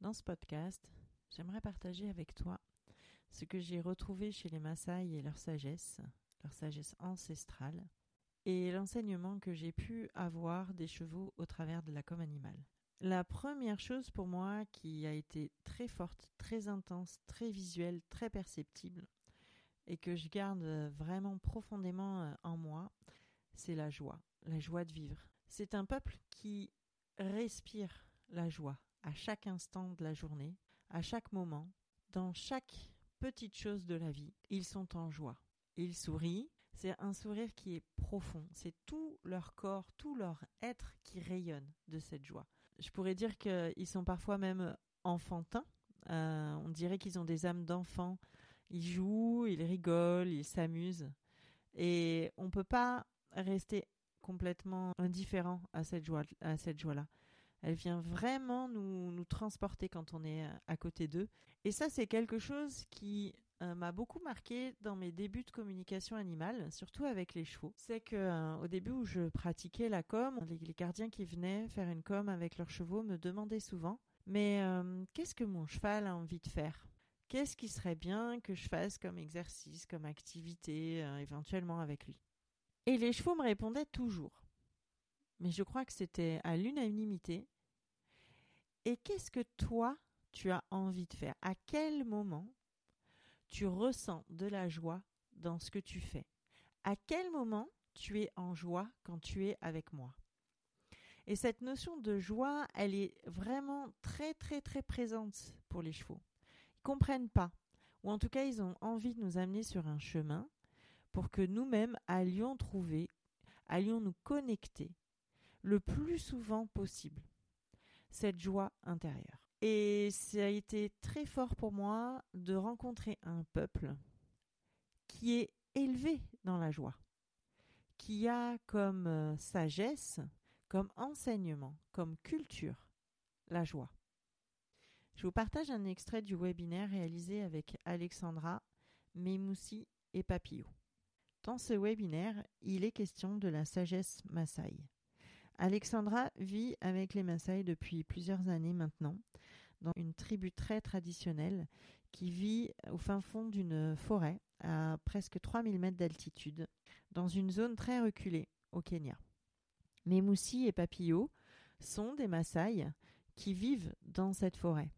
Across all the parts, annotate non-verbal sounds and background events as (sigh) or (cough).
Dans ce podcast, j'aimerais partager avec toi ce que j'ai retrouvé chez les Maasai et leur sagesse, leur sagesse ancestrale, et l'enseignement que j'ai pu avoir des chevaux au travers de la com animale. La première chose pour moi qui a été très forte, très intense, très visuelle, très perceptible, et que je garde vraiment profondément euh, en moi, c'est la joie, la joie de vivre. C'est un peuple qui respire la joie à chaque instant de la journée, à chaque moment, dans chaque petite chose de la vie. Ils sont en joie. Ils sourient. C'est un sourire qui est profond. C'est tout leur corps, tout leur être qui rayonne de cette joie. Je pourrais dire qu'ils sont parfois même enfantins. Euh, on dirait qu'ils ont des âmes d'enfants. Ils jouent, ils rigolent, ils s'amusent. Et on ne peut pas rester complètement indifférent à cette joie, à cette joie-là. Elle vient vraiment nous, nous transporter quand on est à côté d'eux. Et ça, c'est quelque chose qui euh, m'a beaucoup marqué dans mes débuts de communication animale, surtout avec les chevaux. C'est que euh, au début où je pratiquais la com, les, gardiens qui venaient faire une com avec leurs chevaux me demandaient souvent Mais euh, qu'est-ce que mon cheval a envie de faire? Qu'est-ce qui serait bien que je fasse comme exercice, comme activité, éventuellement avec lui? Et les chevaux me répondaient toujours mais je crois que c'était à l'unanimité. Et qu'est-ce que toi, tu as envie de faire? À quel moment tu ressens de la joie dans ce que tu fais? À quel moment tu es en joie quand tu es avec moi? Et cette notion de joie, elle est vraiment très très très présente pour les chevaux. Ils comprennent pas, ou en tout cas ils ont envie de nous amener sur un chemin pour que nous-mêmes allions trouver, allions nous connecter le plus souvent possible cette joie intérieure. Et ça a été très fort pour moi de rencontrer un peuple qui est élevé dans la joie, qui a comme euh, sagesse, comme enseignement, comme culture, la joie. Je vous partage un extrait du webinaire réalisé avec Alexandra, Memoussi et Papillot. Dans ce webinaire, il est question de la sagesse Maasai. Alexandra vit avec les Maasai depuis plusieurs années maintenant, dans une tribu très traditionnelle qui vit au fin fond d'une forêt à presque 3000 mètres d'altitude, dans une zone très reculée au Kenya. Memoussi et Papillot sont des Maasai qui vivent dans cette forêt.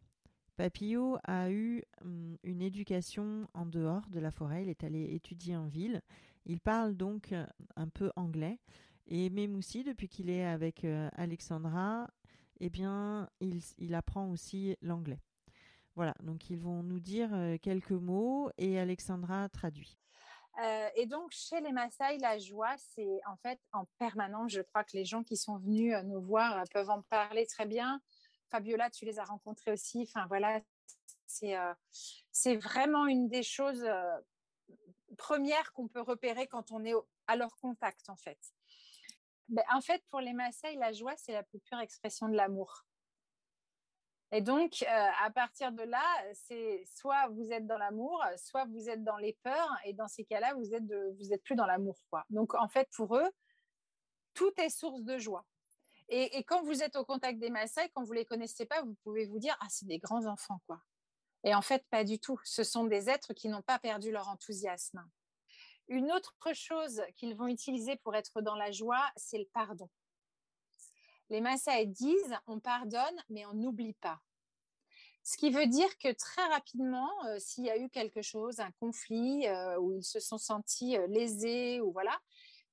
Papillot a eu hum, une éducation en dehors de la forêt, il est allé étudier en ville, il parle donc un peu anglais, et Memoussi, depuis qu'il est avec euh, Alexandra, eh bien, il, apprend aussi l'anglais. Voilà, donc ils vont nous dire euh, quelques mots et Alexandra traduit. Euh, et donc, chez les Maasai, la joie, c'est en fait en permanence. Je crois que les gens qui sont venus nous voir peuvent en parler très bien. Fabiola, tu les as rencontrés aussi. Enfin, voilà, c'est c'est vraiment une des choses premières qu'on peut repérer quand on est à leur contact, en fait. Ben, en fait, pour les Maasai, la joie, c'est la plus pure expression de l'amour. Et donc, euh, à partir de là, c'est soit vous êtes dans l'amour, soit vous êtes dans les peurs, et dans ces cas-là, vous êtes, plus dans l'amour. Donc, en fait, pour eux, tout est source de joie. Et, quand vous êtes au contact des Maasai, quand vous les connaissez pas, vous pouvez vous dire ah c'est des grands enfants quoi. Et en fait, pas du tout. Ce sont des êtres qui n'ont pas perdu leur enthousiasme. Une autre chose qu'ils vont utiliser pour être dans la joie, c'est le pardon. Les Maasai disent on pardonne, mais on n'oublie pas. Ce qui veut dire que très rapidement, euh, s'il y a eu quelque chose, un conflit euh, où ils se sont sentis euh, lésés ou voilà,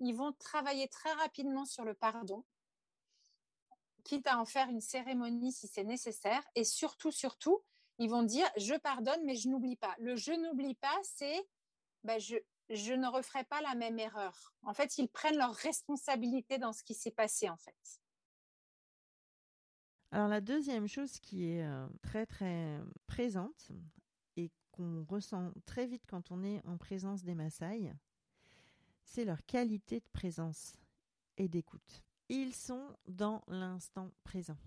ils vont travailler très rapidement sur le pardon, quitte à en faire une cérémonie si c'est nécessaire. Et surtout, surtout, ils vont dire je pardonne, mais je n'oublie pas. Le je n'oublie pas, c'est ben, je, je ne referai pas la même erreur. En fait, ils prennent leur responsabilité dans ce qui s'est passé, en fait. Alors la deuxième chose qui est euh, très très présente et qu'on ressent très vite quand on est en présence des Maasai, c'est leur qualité de présence et d'écoute. Ils sont dans l'instant présent.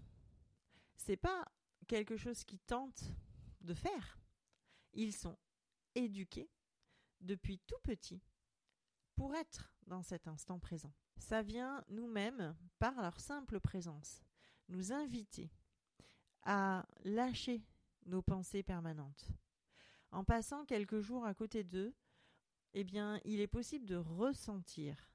C'est pas quelque chose qu'ils tentent de faire. Ils sont éduqués depuis tout petit pour être dans cet instant présent. Ça vient nous-mêmes, par leur simple présence, nous inviter à lâcher nos pensées permanentes. En passant quelques jours à côté d'eux, eh bien, il est possible de ressentir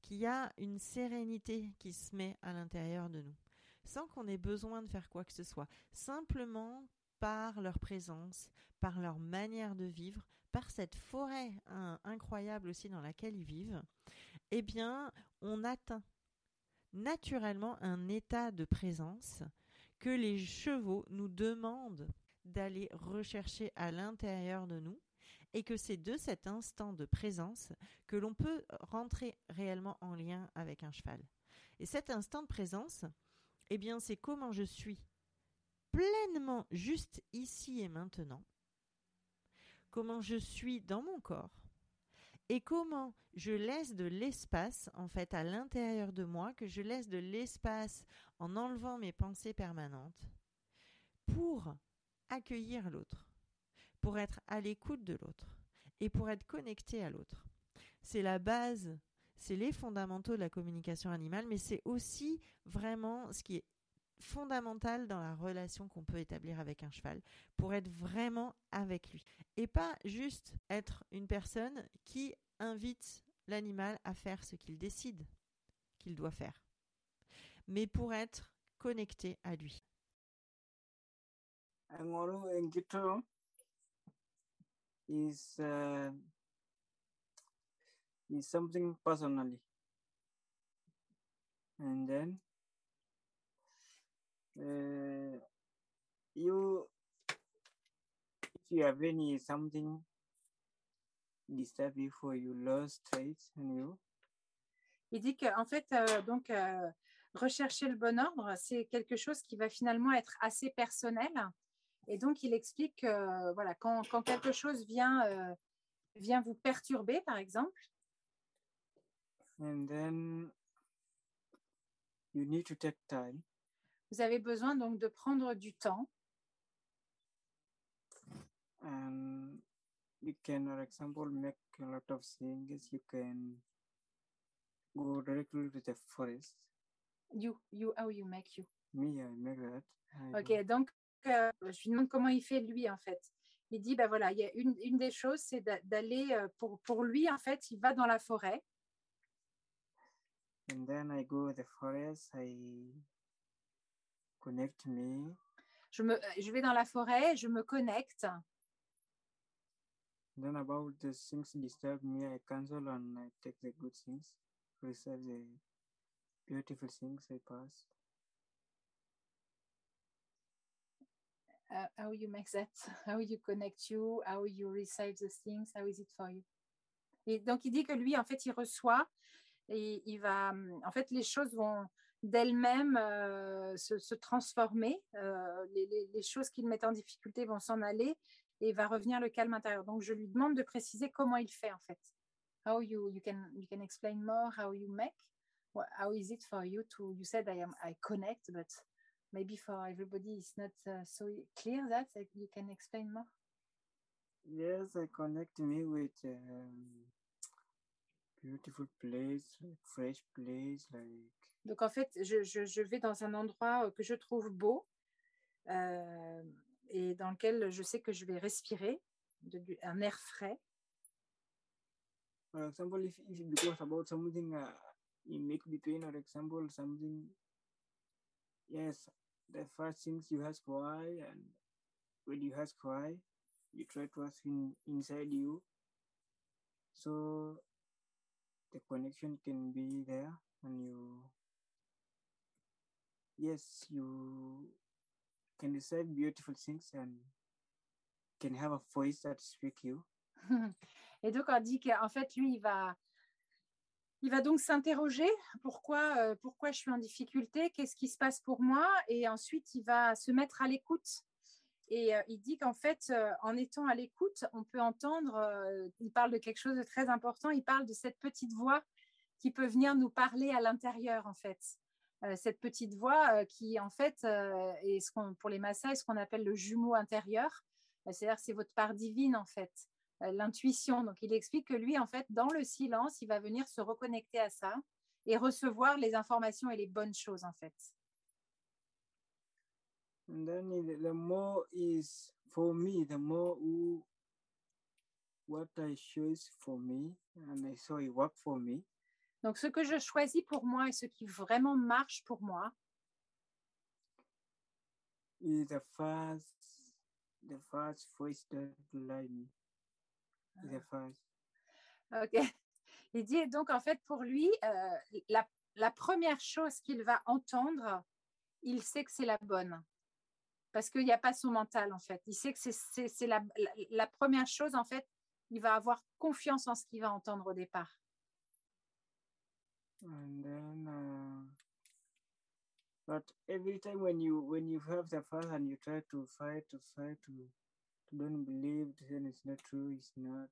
qu'il y a une sérénité qui se met à l'intérieur de nous, sans qu'on ait besoin de faire quoi que ce soit, simplement par leur présence, par leur manière de vivre, par cette forêt incroyable aussi dans laquelle ils vivent, eh bien, on atteint naturellement un état de présence que les chevaux nous demandent d'aller rechercher à l'intérieur de nous et que c'est de cet instant de présence que l'on peut rentrer réellement en lien avec un cheval. Et cet instant de présence, eh bien, c'est comment je suis pleinement juste ici et maintenant, comment je suis dans mon corps, et comment je laisse de l'espace en fait à l'intérieur de moi, que je laisse de l'espace en enlevant mes pensées permanentes pour accueillir l'autre, pour être à l'écoute de l'autre et pour être connecté à l'autre. C'est la base, c'est les fondamentaux de la communication animale, mais c'est aussi vraiment ce qui est fondamental dans la relation qu'on peut établir avec un cheval pour être vraiment avec lui et pas juste être une personne qui invite l'animal à faire ce qu'il décide qu'il doit faire mais pour être connecté à lui. is uh, is something personally and then uh, you if you have any something disturb you for you lost traits in you? Il dit qu'en fait euh, donc euh, rechercher le bon ordre c'est quelque chose qui va finalement être assez personnel. Et donc il explique que voilà quand, quand quelque chose vient euh, vient vous perturber par exemple. And then you need to take time vous avez besoin donc de prendre du temps. And you can, for example, make a lot of things. You can go directly to the forest. You, you, how you make you? Me, I make that. I ok, do. donc euh, je lui demande comment il fait lui en fait. Il dit, ben voilà, il y a une, une des choses, c'est d'aller, euh, pour, pour lui en fait, il va dans la forêt. And then I go to the forest, I Connect me. Je, me, je vais dans la forêt, je me connecte. Then about the things disturb me, I cancel and I take the good things, receive the beautiful things I pass. Uh, how you make that? (laughs) How you connect you? How you receive the things? How is it for you? Et donc il dit que lui, en fait, il reçoit et il va, en fait, les choses vont, d'elle-même euh, se, transformer. Euh, les, choses qui le mettent en difficulté vont s'en aller et va revenir le calme intérieur. Donc, je lui demande de préciser comment il fait en fait. How you, you, can, you can explain more how you make? How is it for you to, you said I, am, I connect, but maybe for everybody it's not uh, so clear that you can explain more? Yes, I connect me with um, beautiful place, like fresh place, like Donc en fait, je, je, je, vais dans un endroit euh, que je trouve beau euh, et dans lequel je sais que je vais respirer de, un air frais. For example, if, if because about something uh, you make between, for example, something, yes, the first things you ask why, and when you ask why, you try to ask in, inside you. So the connection can be there and you yes, you can decide beautiful things and can have a voice that speak you. (laughs) Et donc on dit qu'en fait lui il va il va donc s'interroger pourquoi euh, pourquoi je suis en difficulté, qu'est-ce qui se passe pour moi et ensuite il va se mettre à l'écoute. Et euh, il dit qu'en fait, euh, en étant à l'écoute, on peut entendre, euh, il parle de quelque chose de très important, il parle de cette petite voix qui peut venir nous parler à l'intérieur, en fait. Cette petite voix qui, en fait, est pour les Maasai, ce qu'on appelle le jumeau intérieur. C'est-à-dire c'est votre part divine, en fait, l'intuition. Donc, il explique que lui, en fait, dans le silence, il va venir se reconnecter à ça et recevoir les informations et les bonnes choses, en fait. And then the more is for me, the more who, what I choose for me, and I saw it work for me. Donc, ce que je choisis pour moi et ce qui vraiment marche pour moi, is the first the first voice that the first. Ok. Il dit donc en fait pour lui, euh, la, la première chose qu'il va entendre, il sait que c'est la bonne. Parce qu'il n'y a pas son mental en fait. Il sait que c'est- la, la, la première chose en fait. Il va avoir confiance en ce qu'il va entendre au départ. And then uh, but every time when you when you have the first and you try to fight to fight to, to don't believe then it's not true, it's not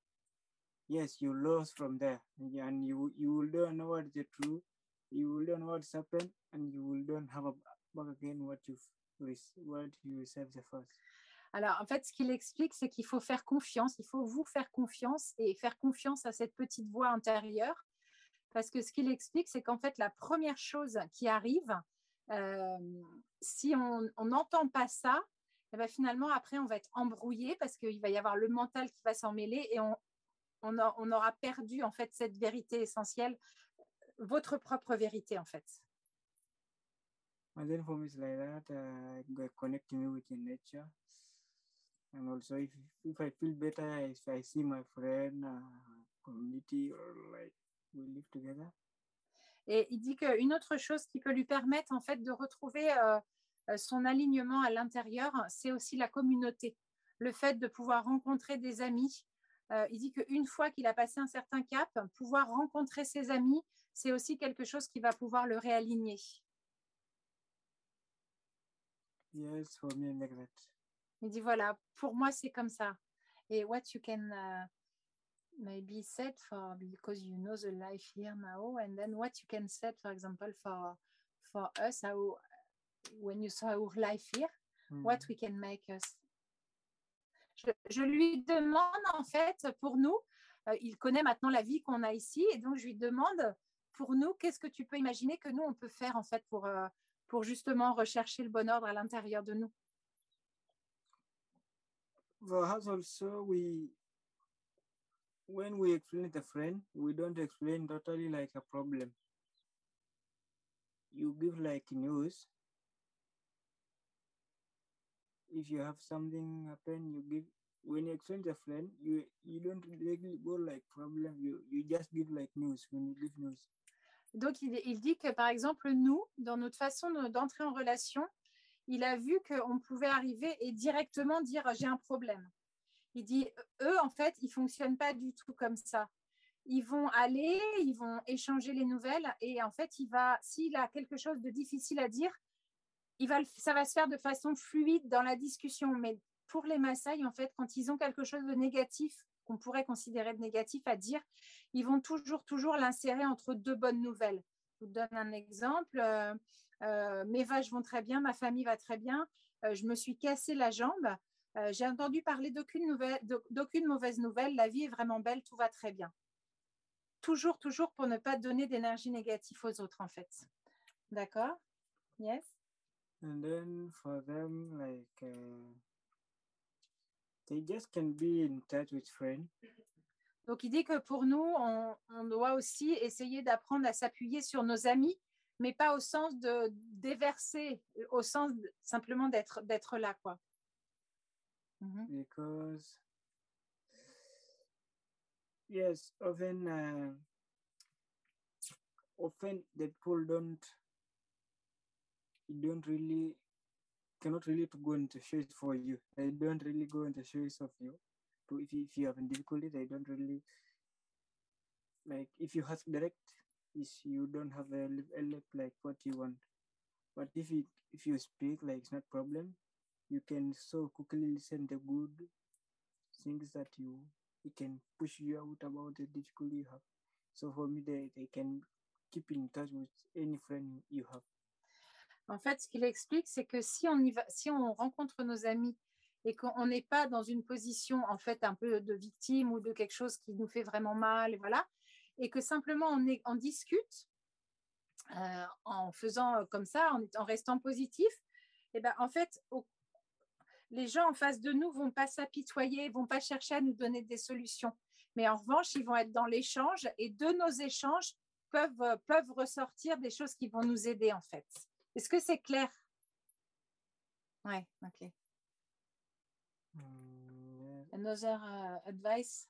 yes, you lost from there. And you- you will don't know what the truth, you will don't know what's happened and you will don't have a back again what Alors en fait, ce qu'il explique, c'est qu'il faut faire confiance. Il faut vous faire confiance et faire confiance à cette petite voix intérieure. Parce que ce qu'il explique, c'est qu'en fait, la première chose qui arrive, euh, si on n'entend pas ça, eh ben, finalement, après, on va être embrouillé parce qu'il va y avoir le mental qui va s'en mêler et on, on aura perdu en fait cette vérité essentielle, votre propre vérité en fait. Like that. Uh, me with nature, and also if if I feel better, if I see my friend, uh, community, or like we live together. Et il dit qu'une autre chose qui peut lui permettre en fait de retrouver euh, son alignement à l'intérieur, c'est aussi la communauté. Le fait de pouvoir rencontrer des amis. Euh, il dit qu'une fois qu'il a passé un certain cap, pouvoir rencontrer ses amis, c'est aussi quelque chose qui va pouvoir le réaligner. Yes, for me, like that. Il dit voilà, pour moi c'est comme ça. Et what you can uh, maybe set for because you know the life here now, and then what you can set, for example, for for us, how when you saw our life here, what we can make us. Je, je lui demande en fait pour nous, euh, il connaît maintenant la vie qu'on a ici, et donc je lui demande pour nous, qu'est-ce que tu peux imaginer que nous on peut faire en fait pour euh, pour justement rechercher le bon ordre à l'intérieur de nous. When we explain a friend, we don't explain totally like a problem. You give like news. If you have something happen, you give when you explain a friend, you you don't really go like problem. You you just give like news when you give news. Donc, il, dit que, par exemple, nous, dans notre façon de- d'entrer en relation, il a vu qu'on pouvait arriver et directement dire j'ai un problème. Il dit eux, en fait, ils fonctionnent pas du tout comme ça. Ils vont aller, ils vont échanger les nouvelles et en fait, il va, s'il a quelque chose de difficile à dire, il va, ça va se faire de façon fluide dans la discussion. Mais pour les Maasai, en fait, quand ils ont quelque chose de négatif, qu'on pourrait considérer de négatif à dire, ils vont toujours, toujours l'insérer entre deux bonnes nouvelles. Je vous donne un exemple. euh, euh, mes vaches vont très bien, ma famille va très bien, euh, je me suis cassé la jambe, j'ai entendu parler d'aucune mauvaise nouvelle, la vie est vraiment belle, tout va très bien. Toujours, toujours pour ne pas donner d'énergie négative aux autres, en fait. D'accord? Yes? And then for them, like they just can be in touch with friends. Donc, il dit que pour nous, on, on doit aussi essayer d'apprendre à s'appuyer sur nos amis, mais pas au sens de déverser, au sens de- simplement d'être d'être là, quoi. Mhm. because yes often uh, often the people don't don't really cannot really to go into shows for you they don't really go into shows of you to if you, if you have a difficulty they don't really like if you ask direct is you don't have a, a like what you want but if you if you speak like it's not problem you can so quickly listen the good things that you it can push you out about the difficulty you have. So for me, they, they can keep in touch with any friend you have. En fait, ce qu'il explique, c'est que si on, rencontre nos amis et qu'on n'est pas dans une position en fait un peu de victime ou de quelque chose qui nous fait vraiment mal, et voilà, et que simplement on, discute euh, en faisant comme ça, en, restant positif, eh ben, en fait, les gens en face de nous vont pas s'apitoyer, vont pas chercher à nous donner des solutions. Mais en revanche, ils vont être dans l'échange et de nos échanges peuvent, euh, peuvent ressortir des choses qui vont nous aider en fait. Est-ce que c'est clair? Ouais, ok. Mm, Another uh, advice?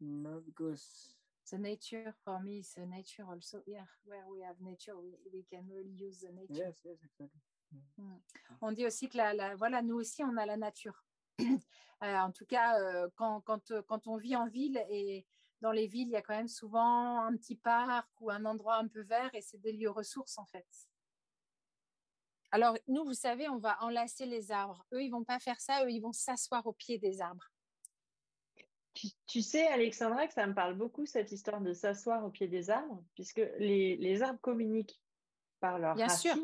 No, because The nature for me is the nature also. Yeah, where we have nature, we, we can really use the nature. yes, yes, exactly. On dit aussi que la, la- voilà, nous aussi, on a la nature. (clears throat) Euh, en tout cas, euh, quand, quand, euh, quand on vit en ville et dans les villes, il y a quand même souvent un petit parc ou un endroit un peu vert et c'est des lieux ressources en fait. Alors, nous, vous savez, on va enlacer les arbres. Eux, ils vont pas faire ça. Eux, ils vont s'asseoir au pied des arbres. Tu, tu sais, Alexandra, que ça me parle beaucoup cette histoire de s'asseoir au pied des arbres, puisque les, les arbres communiquent par leurs Bien sûr.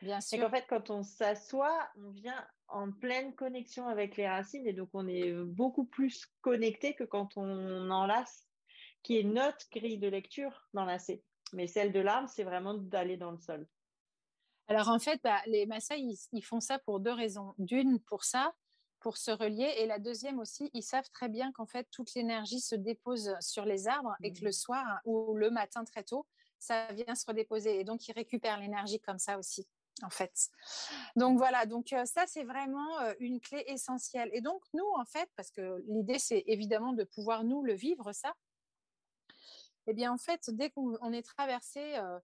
Bien C'est sûr. qu'en fait, quand on s'assoit, on vient en pleine connexion avec les racines et donc on est beaucoup plus connecté que quand on enlace, qui est notre grille de lecture d'enlacer. Mais celle de l'arbre, c'est vraiment d'aller dans le sol. Alors en fait, bah, les Maasai, ils, ils font ça pour deux raisons. D'une, pour ça, pour se relier. Et la deuxième aussi, ils savent très bien qu'en fait, toute l'énergie se dépose sur les arbres et que le soir hein, ou le matin très tôt, ça vient se redéposer. Et donc, ils récupèrent l'énergie comme ça aussi, en fait. Donc voilà, donc euh, ça, c'est vraiment euh, une clé essentielle. Et donc, nous, en fait, parce que l'idée, c'est évidemment de pouvoir, nous, le vivre, ça, eh bien, en fait, dès qu'on on est traversé... euh,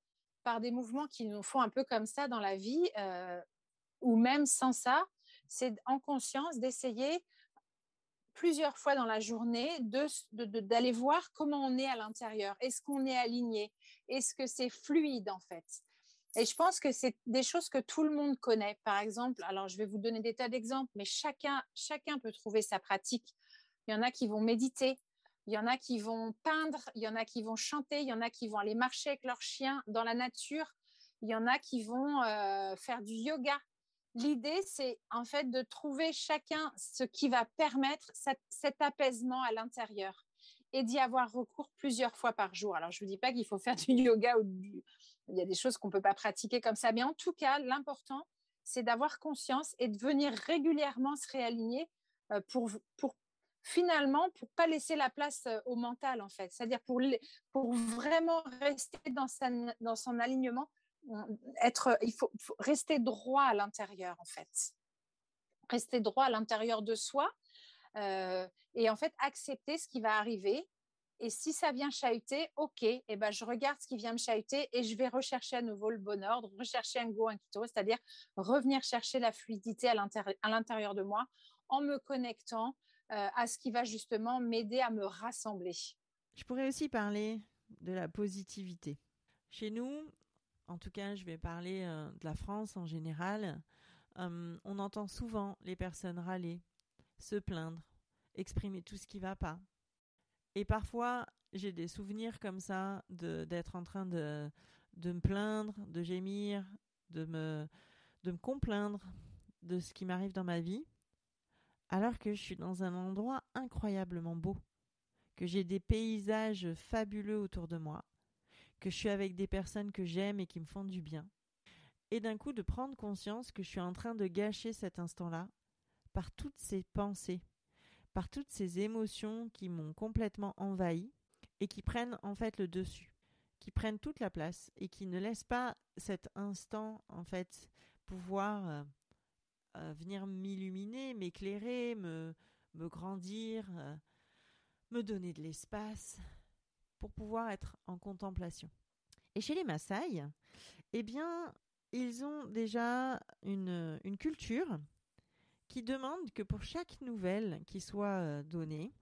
par des mouvements qui nous font un peu comme ça dans la vie, euh, ou même sans ça, c'est en conscience d'essayer plusieurs fois dans la journée d'aller voir comment on est à l'intérieur. Est-ce qu'on est aligné? Est-ce que c'est fluide en fait? Et je pense que c'est des choses que tout le monde connaît. Par exemple, alors je vais vous donner des tas d'exemples, mais chacun, chacun peut trouver sa pratique. Il y en a qui vont méditer, il y en a qui vont peindre, il y en a qui vont chanter, il y en a qui vont aller marcher avec leur chien dans la nature, il y en a qui vont euh, faire du yoga. L'idée, c'est en fait de trouver chacun ce qui va permettre cet, cet apaisement à l'intérieur et d'y avoir recours plusieurs fois par jour. Alors, je ne vous dis pas qu'il faut faire du yoga ou du... Il y a des choses qu'on ne peut pas pratiquer comme ça, mais en tout cas, l'important, c'est d'avoir conscience et de venir régulièrement se réaligner euh, pour, pour finalement, pour pas laisser la place euh, au mental, en fait. C'est-à-dire pour, pour vraiment rester dans, sa, dans son alignement, être, il faut, rester droit à l'intérieur, en fait. Rester droit à l'intérieur de soi euh, et en fait accepter ce qui va arriver. Et si ça vient chahuter, ok, eh ben, je regarde ce qui vient me chahuter et je vais rechercher à nouveau le bon ordre, rechercher un go, un quito, c'est-à-dire revenir chercher la fluidité à l'intérie- à l'intérieur de moi en me connectant à ce qui va justement m'aider à me rassembler. Je pourrais aussi parler de la positivité. Chez nous, en tout cas, je vais parler euh, de la France en général, euh, on entend souvent les personnes râler, se plaindre, exprimer tout ce qui va pas. Et parfois, j'ai des souvenirs comme ça d'être en train de, de me plaindre, de gémir, de me, de me complaindre de ce qui m'arrive dans ma vie, alors que je suis dans un endroit incroyablement beau que j'ai des paysages fabuleux autour de moi, que je suis avec des personnes que j'aime et qui me font du bien. Et d'un coup de prendre conscience que je suis en train de gâcher cet instant-là par toutes ces pensées, par toutes ces émotions qui m'ont complètement envahi et qui prennent en fait le dessus, qui prennent toute la place et qui ne laissent pas cet instant en fait pouvoir euh, venir m'illuminer, m'éclairer, me, me grandir, euh, me donner de l'espace pour pouvoir être en contemplation. Et chez les Maasai, eh bien, ils ont déjà une, une culture qui demande que pour chaque nouvelle qui soit euh, donnée,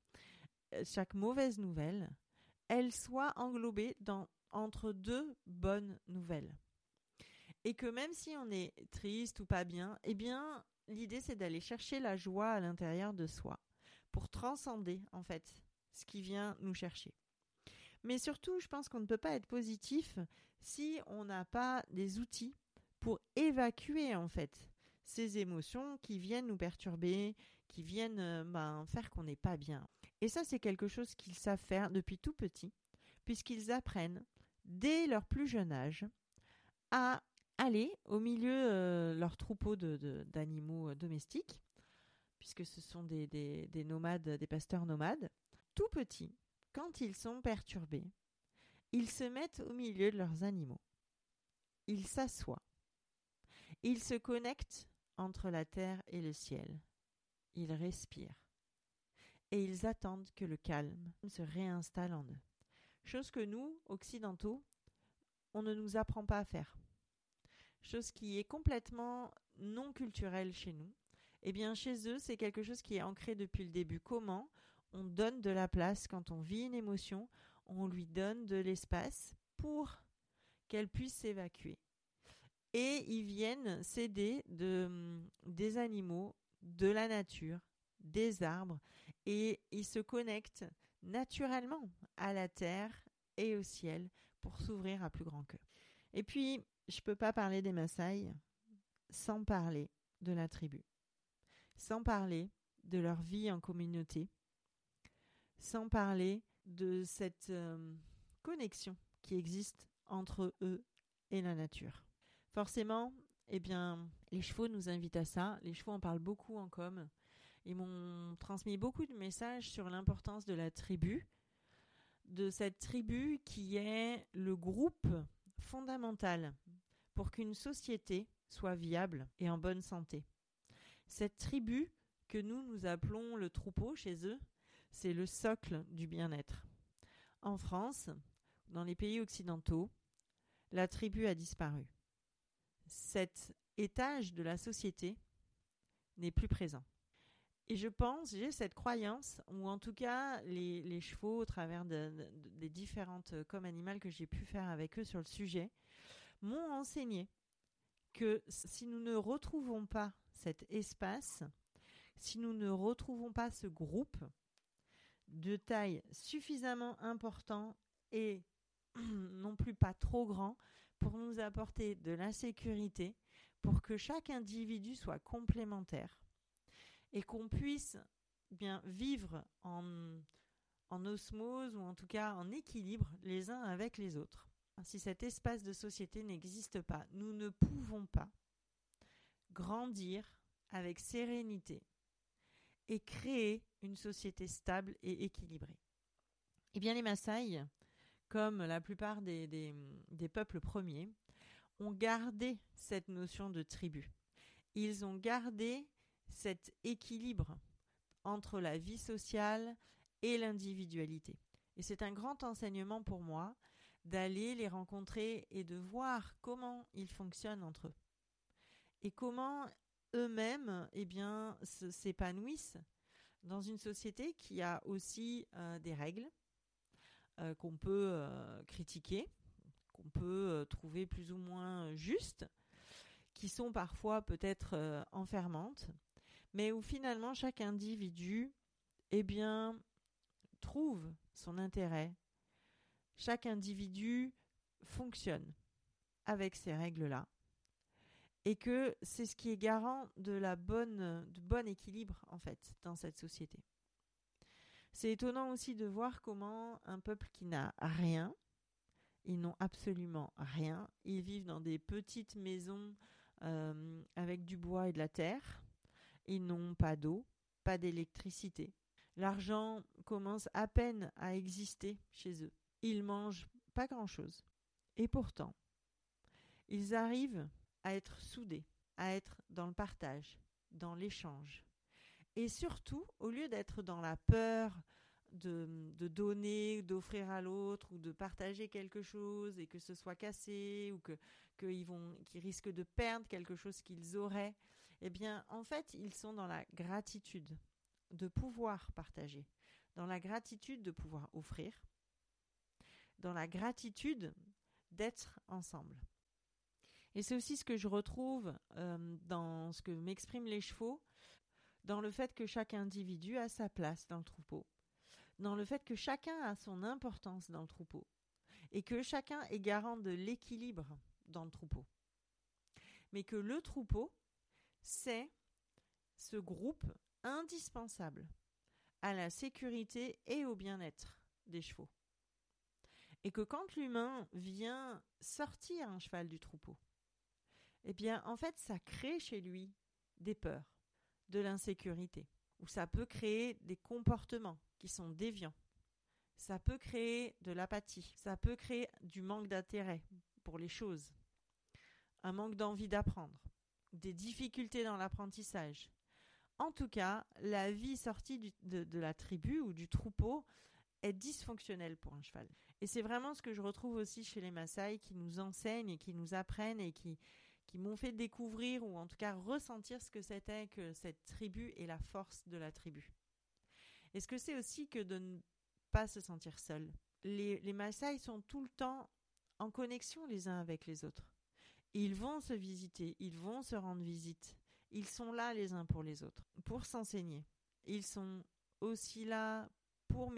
chaque mauvaise nouvelle, elle soit englobée dans, entre deux bonnes nouvelles. Et que même si on est triste ou pas bien, eh bien, l'idée c'est d'aller chercher la joie à l'intérieur de soi pour transcender en fait ce qui vient nous chercher. Mais surtout, je pense qu'on ne peut pas être positif si on n'a pas des outils pour évacuer en fait ces émotions qui viennent nous perturber, qui viennent euh, ben, faire qu'on n'est pas bien. Et ça, c'est quelque chose qu'ils savent faire depuis tout petit, puisqu'ils apprennent dès leur plus jeune âge à aller au milieu euh, leur troupeau d'animaux de, domestiques, puisque ce sont des, nomades, des pasteurs nomades, tout petits, quand ils sont perturbés, ils se mettent au milieu de leurs animaux. Ils s'assoient. Ils se connectent entre la terre et le ciel. Ils respirent. Et ils attendent que le calme se réinstalle en eux. Chose que nous, occidentaux, on ne nous apprend pas à faire. Chose qui est complètement non culturelle chez nous. Eh bien, chez eux, c'est quelque chose qui est ancré depuis le début. Comment on donne de la place quand on vit une émotion, on lui donne de l'espace pour qu'elle puisse s'évacuer. Et ils viennent s'aider de, des animaux, de la nature, des arbres, et ils se connectent naturellement à la terre et au ciel pour s'ouvrir à plus grand cœur. Et puis, je ne peux pas parler des Maasai sans parler de la tribu, sans parler de leur vie en communauté, sans parler de cette euh, connexion qui existe entre eux et la nature. Forcément, eh bien, les chevaux nous invitent à ça. Les chevaux en parlent beaucoup en com. Ils m'ont transmis beaucoup de messages sur l'importance de la tribu, de cette tribu qui est le groupe fondamental pour qu'une société soit viable et en bonne santé. Cette tribu que nous nous appelons le troupeau chez eux, c'est le socle du bien-être. En France, dans les pays occidentaux, la tribu a disparu. Cet étage de la société n'est plus présent. Et je pense, j'ai cette croyance, ou en tout cas les, chevaux, au travers des différentes comme animales que j'ai pu faire avec eux sur le sujet, m'ont enseigné que si nous ne retrouvons pas cet espace, si nous ne retrouvons pas ce groupe de taille suffisamment important et (clears throat) non plus pas trop grand pour nous apporter de la sécurité, pour que chaque individu soit complémentaire, et qu'on puisse bien vivre en, en osmose ou en tout cas en équilibre les uns avec les autres. Si cet espace de société n'existe pas, nous ne pouvons pas grandir avec sérénité et créer une société stable et équilibrée. Eh bien, les Maasai, comme la plupart des, des, peuples premiers, ont gardé cette notion de tribu. Ils ont gardé cet équilibre entre la vie sociale et l'individualité. Et c'est un grand enseignement pour moi d'aller les rencontrer et de voir comment ils fonctionnent entre eux. Et comment eux-mêmes eh s'épanouissent dans une société qui a aussi euh, des règles euh, qu'on peut euh, critiquer, qu'on peut trouver plus ou moins justes, qui sont parfois peut-être enfermantes, mais où finalement chaque individu, eh bien, trouve son intérêt. Chaque individu fonctionne avec ces règles-là. Et que c'est ce qui est garant de la bonne, bon équilibre, en fait, dans cette société. C'est étonnant aussi de voir comment un peuple qui n'a rien, ils n'ont absolument rien, ils vivent dans des petites maisons euh, avec du bois et de la terre, ils n'ont pas d'eau, pas d'électricité. L'argent commence à peine à exister chez eux. Ils mangent pas grand-chose. Et pourtant, ils arrivent à être soudés, à être dans le partage, dans l'échange. Et surtout, au lieu d'être dans la peur de, donner, d'offrir à l'autre ou de partager quelque chose et que ce soit cassé ou qu'ils qu'ils risquent de perdre quelque chose qu'ils auraient, eh bien, en fait, ils sont dans la gratitude de pouvoir partager, dans la gratitude de pouvoir offrir, dans la gratitude d'être ensemble. Et c'est aussi ce que je retrouve euh, dans ce que m'expriment les chevaux, dans le fait que chaque individu a sa place dans le troupeau, dans le fait que chacun a son importance dans le troupeau, et que chacun est garant de l'équilibre dans le troupeau. Mais que le troupeau c'est ce groupe indispensable à la sécurité et au bien-être des chevaux. Et que quand l'humain vient sortir un cheval du troupeau, eh bien, en fait, ça crée chez lui des peurs, de l'insécurité, ou ça peut créer des comportements qui sont déviants. Ça peut créer de l'apathie, ça peut créer du manque d'intérêt pour les choses, un manque d'envie d'apprendre, des difficultés dans l'apprentissage. En tout cas, la vie sortie de, la tribu ou du troupeau est dysfonctionnelle pour un cheval. Et c'est vraiment ce que je retrouve aussi chez les Maasai qui nous enseignent et qui nous apprennent et qui, qui m'ont fait découvrir ou en tout cas ressentir ce que c'était que cette tribu et la force de la tribu. Et ce que c'est aussi que de ne pas se sentir seul? Les, les Maasai sont tout le temps en connexion les uns avec les autres. Ils vont se visiter, ils vont se rendre visite. Ils sont là les uns pour les autres, pour s'enseigner. Ils sont aussi là pour,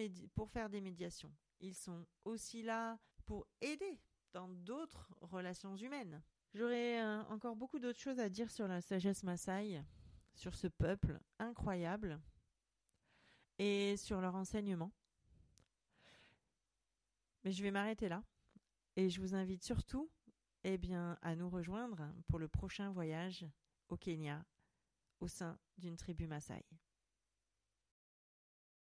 faire des médiations. Ils sont aussi là pour aider dans d'autres relations humaines. J'aurais euh, encore beaucoup d'autres choses à dire sur la sagesse Maasai, sur ce peuple incroyable et sur leur enseignement. Mais je vais m'arrêter là et je vous invite surtout eh bien, à nous rejoindre pour le prochain voyage au Kenya au sein d'une tribu Maasai.